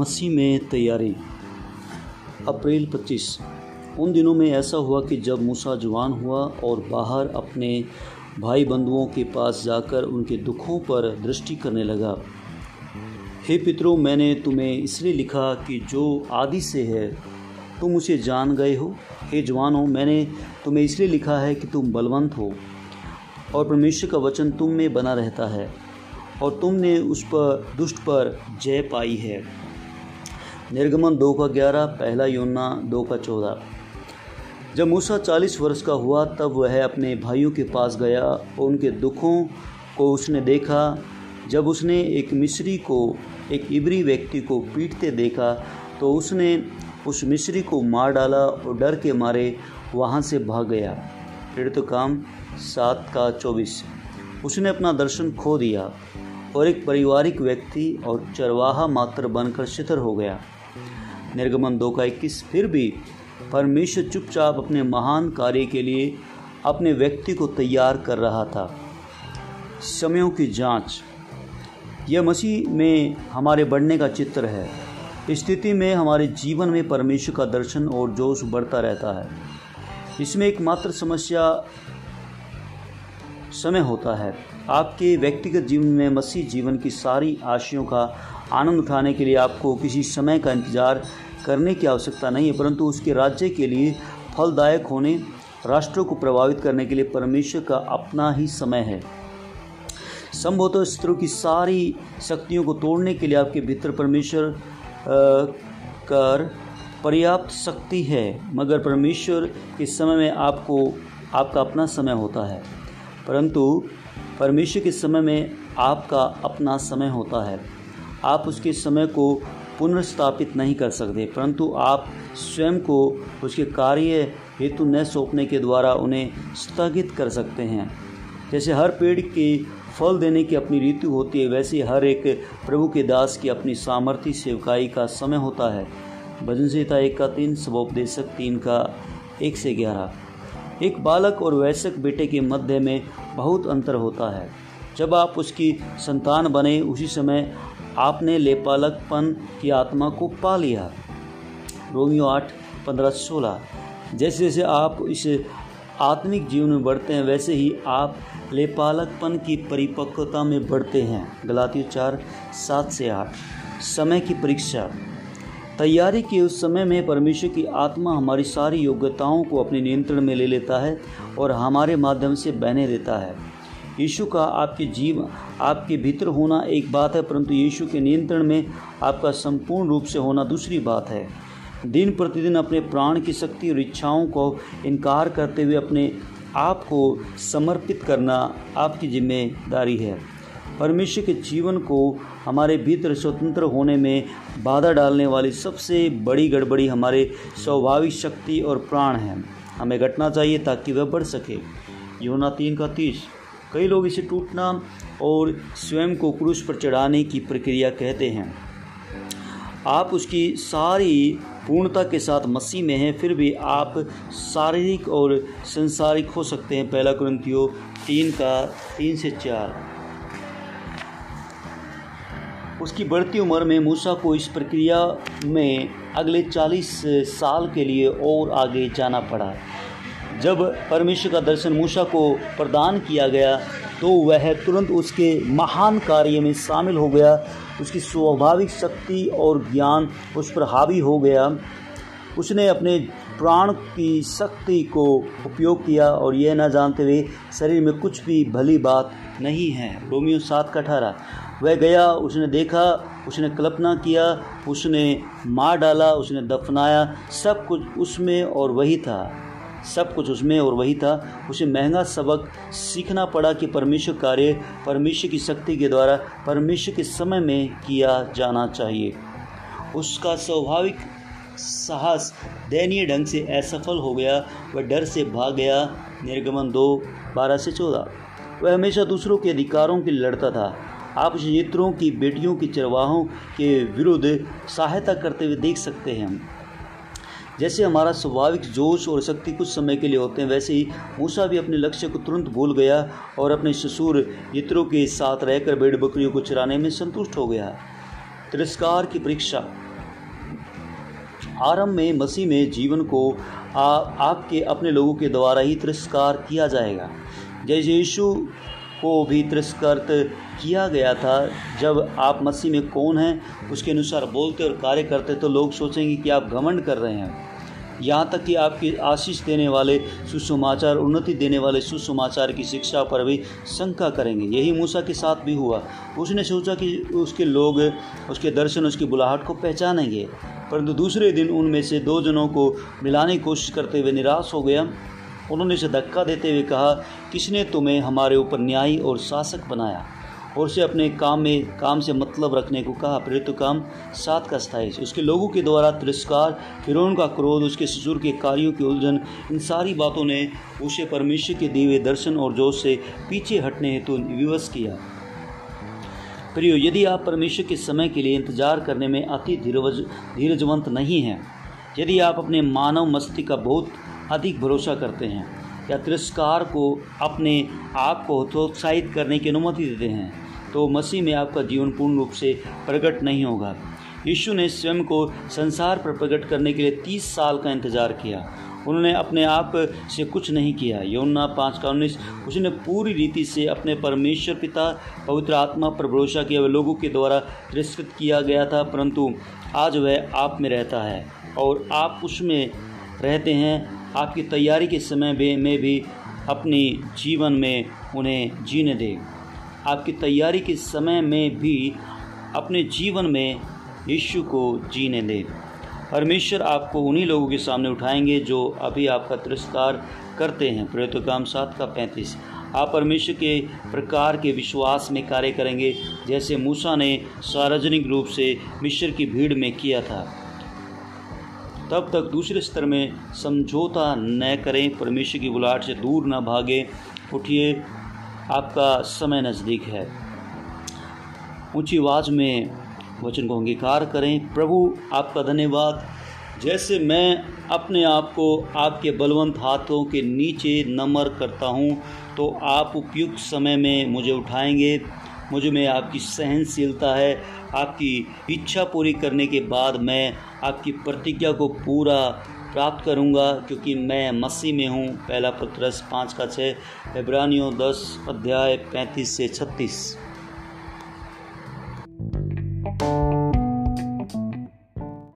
मसीह में तैयारी। अप्रैल 25 उन दिनों में ऐसा हुआ कि जब मूसा जवान हुआ और बाहर अपने भाई बंधुओं के पास जाकर उनके दुखों पर दृष्टि करने लगा, हे पितरों, मैंने तुम्हें इसलिए लिखा कि जो आदि से है, तुम उसे जान गए हो। हे जवान हो मैंने तुम्हें इसलिए लिखा है कि तुम बलवंत हो और परमेश्वर का वचन तुम में बना रहता है और तुमने उस पर, दुष्ट पर जय पाई है। निर्गमन दो का ग्यारह, पहला योना दो का चौदह। जब मूसा चालीस वर्ष का हुआ, तब वह अपने भाइयों के पास गया और उनके दुखों को उसने देखा। जब उसने एक मिस्री को, एक इबरी व्यक्ति को पीटते देखा तो उसने उस मिस्री को मार डाला और डर के मारे वहाँ से भाग गया। तो काम सात का चौबीस। उसने अपना दर्शन खो दिया और एक पारिवारिक व्यक्ति और चरवाहा मात्र बनकर शिथिर हो गया। निर्गमन दो का इक्कीस, फिर भी परमेश्वर चुपचाप अपने महान कार्य के लिए अपने व्यक्ति को तैयार कर रहा था। समयों की जाँच। यह मसीह में हमारे बढ़ने का चित्र है। स्थिति में हमारे जीवन में परमेश्वर का दर्शन और जोश बढ़ता रहता है। इसमें एकमात्र समस्या समय होता है। आपके व्यक्तिगत जीवन में मसीह जीवन की सारी आशियों का आनंद उठाने के लिए आपको किसी समय का इंतज़ार करने की आवश्यकता नहीं है, परंतु उसके राज्य के लिए फलदायक होने, राष्ट्रों को प्रभावित करने के लिए परमेश्वर का अपना ही समय है। संभवतः शत्रु की सारी शक्तियों को तोड़ने के लिए आपके भीतर परमेश्वर कर पर्याप्त शक्ति है, मगर परमेश्वर के समय में आपको, आपका अपना समय होता है। परंतु परमेश्वर के समय में आपका अपना समय होता है। आप उसके समय को पुनर्स्थापित नहीं कर सकते, परंतु आप स्वयं को उसके कार्य हेतु न सौंपने के द्वारा उन्हें स्थगित कर सकते हैं। जैसे हर पेड़ के फल देने की अपनी ऋतु होती है, वैसे हर एक प्रभु के दास की अपनी सामर्थ्य सेवकाई का समय होता है। भजन संहिता एक का तीन स्वोपदेशक तीन का एक से ग्यारह। एक बालक और वयस्क बेटे के मध्य में बहुत अंतर होता है। जब आप उसकी संतान बने, उसी समय आपने लेपालकपन की आत्मा को पा लिया। रोमियो आठ, पंद्रह, सोलह। जैसे जैसे आप इस आत्मिक जीवन में बढ़ते हैं, वैसे ही आप लेपालकपन की परिपक्वता में बढ़ते हैं। गलाती चार, सात से आठ। समय की परीक्षा। तैयारी के उस समय में परमेश्वर की आत्मा हमारी सारी योग्यताओं को अपने नियंत्रण में ले लेता है और हमारे माध्यम से बहने देता है। यीशु का आपके जीव, आपके भीतर होना एक बात है, परंतु यीशु के नियंत्रण में आपका संपूर्ण रूप से होना दूसरी बात है। दिन प्रतिदिन अपने प्राण की शक्ति और इच्छाओं को इनकार करते हुए अपने आप को समर्पित करना आपकी ज़िम्मेदारी है। परमेश्वर के जीवन को हमारे भीतर स्वतंत्र होने में बाधा डालने वाली सबसे बड़ी गड़बड़ी हमारे स्वाभाविक शक्ति और प्राण है। हमें घटना चाहिए ताकि वह बढ़ सके। योना तीन का तीस। कई लोग इसे टूटना और स्वयं को क्रूस पर चढ़ाने की प्रक्रिया कहते हैं। आप उसकी सारी पूर्णता के साथ मसीह में हैं, फिर भी आप शारीरिक और संसारिक हो सकते हैं। पहला क्रंथियो तीन का तीन से चार। उसकी बढ़ती उम्र में मूसा को इस प्रक्रिया में अगले चालीस साल के लिए और आगे जाना पड़ा। जब परमेश्वर का दर्शन मूसा को प्रदान किया गया तो वह तुरंत उसके महान कार्य में शामिल हो गया। उसकी स्वाभाविक शक्ति और ज्ञान उस पर हावी हो गया। उसने अपने प्राण की शक्ति को उपयोग किया और यह न जानते हुए शरीर में कुछ भी भली बात नहीं है। रोमियो सात का अठारह। वह गया, उसने देखा, उसने कल्पना किया, उसने मार डाला, उसने दफनाया, सब कुछ उसमें और वही था। सब कुछ उसमें और वही था। उसे महँगा सबक सीखना पड़ा कि परमेश्वर कार्य, परमेश्वर की शक्ति के द्वारा, परमेश्वर के समय में किया जाना चाहिए। उसका स्वाभाविक साहस दयनीय ढंग से असफल हो गया। वह डर से भाग गया। निर्गमन दो, बारह से चौदह। वह हमेशा दूसरों के अधिकारों के लड़ता था। उस की बेटियों की चरवाहों के विरुद्ध सहायता करते हुए देख सकते हैं जैसे हमारा स्वाभाविक जोश और शक्ति कुछ समय के लिए होते हैं वैसे ही मूसा भी अपने लक्ष्य को तुरंत भूल गया और अपने ससुर यत्रों के साथ रहकर भेड़ बकरियों को चराने में संतुष्ट हो गया। तिरस्कार की परीक्षा। आरंभ में मसीह में जीवन को आ, आपके अपने लोगों के द्वारा ही तिरस्कार किया जाएगा। जैसे यीशु। को भी तिरस्कृत किया गया था। जब आप मसीह में कौन हैं, उसके अनुसार बोलते और कार्य करते तो लोग सोचेंगे कि आप घमंड कर रहे हैं। यहाँ तक कि आपकी आशीष देने वाले, सुसमाचार, उन्नति देने वाले सुसमाचार की शिक्षा पर भी शंका करेंगे। यही मूसा के साथ भी हुआ। उसने सोचा कि उसके लोग, उसके दर्शन, उसकी बुलाहट को पहचानेंगे। परंतु दूसरे दिन उनमें से दो जनों को मिलाने की कोशिश करते हुए निराश हो गया। उन्होंने इसे धक्का देते हुए कहा, किसने तुम्हें हमारे ऊपर न्यायी और शासक बनाया? और उसे अपने काम में, काम से मतलब रखने को कहा, प्रेरित काम सात का स्थायी उसके लोगों के द्वारा तिरस्कार फिर का क्रोध, उसके ससुर के कार्यों की उलझन, इन सारी बातों ने उसे परमेश्वर के दिए दर्शन और जोश से पीछे हटने हेतु विवश किया। प्रियो, यदि आप परमेश्वर के समय के लिए इंतज़ार करने में अति धीरज धीरजवंत नहीं हैं, यदि आप अपने मानव मस्ती का बहुत अधिक भरोसा करते हैं या तिरस्कार को अपने आप को हतोत्साहित करने की अनुमति देते हैं तो मसीह में आपका जीवन पूर्ण रूप से प्रकट नहीं होगा। यीशु ने स्वयं को संसार पर प्रकट करने के लिए तीस साल का इंतज़ार किया। उन्होंने अपने आप से कुछ नहीं किया। यौना पाँच का उन्नीस उसने पूरी रीति से अपने परमेश्वर पिता, पवित्र आत्मा पर भरोसा किया। वह लोगों के द्वारा तिरस्कृत किया गया था, परंतु आज वह आप में रहता है और आप उसमें रहते हैं। आपकी तैयारी के समय में भी अपनी जीवन में उन्हें जीने दें। आपकी तैयारी के समय में भी अपने जीवन में यीशु को जीने दें। परमेश्वर आपको उन्हीं लोगों के सामने उठाएँगे जो अभी आपका तिरस्कार करते हैं। प्रेत काम सात का पैंतीस। आप परमेश्वर के प्रकार के विश्वास में कार्य करेंगे, जैसे मूसा ने सार्वजनिक रूप से मिश्र की भीड़ में किया था। तब तक दूसरे स्तर में समझौता न करें, परमेश्वर की बुलाहट से दूर न भागे, उठिए, आपका समय नज़दीक है। ऊँची आवाज़ में वचन को अंगीकार करें, प्रभु, आपका धन्यवाद। जैसे मैं अपने आप को आपके बलवंत हाथों के नीचे नमर करता हूँ तो आप उपयुक्त समय में मुझे उठाएँगे। मुझमें आपकी सहनशीलता है, आपकी इच्छा पूरी करने के बाद मैं आपकी प्रतिज्ञा को पूरा प्राप्त करूँगा, क्योंकि मैं मसीह में हूँ। पहला पत्रस पाँच का छः इब्रानियों दस, अध्याय पैंतीस से छत्तीस।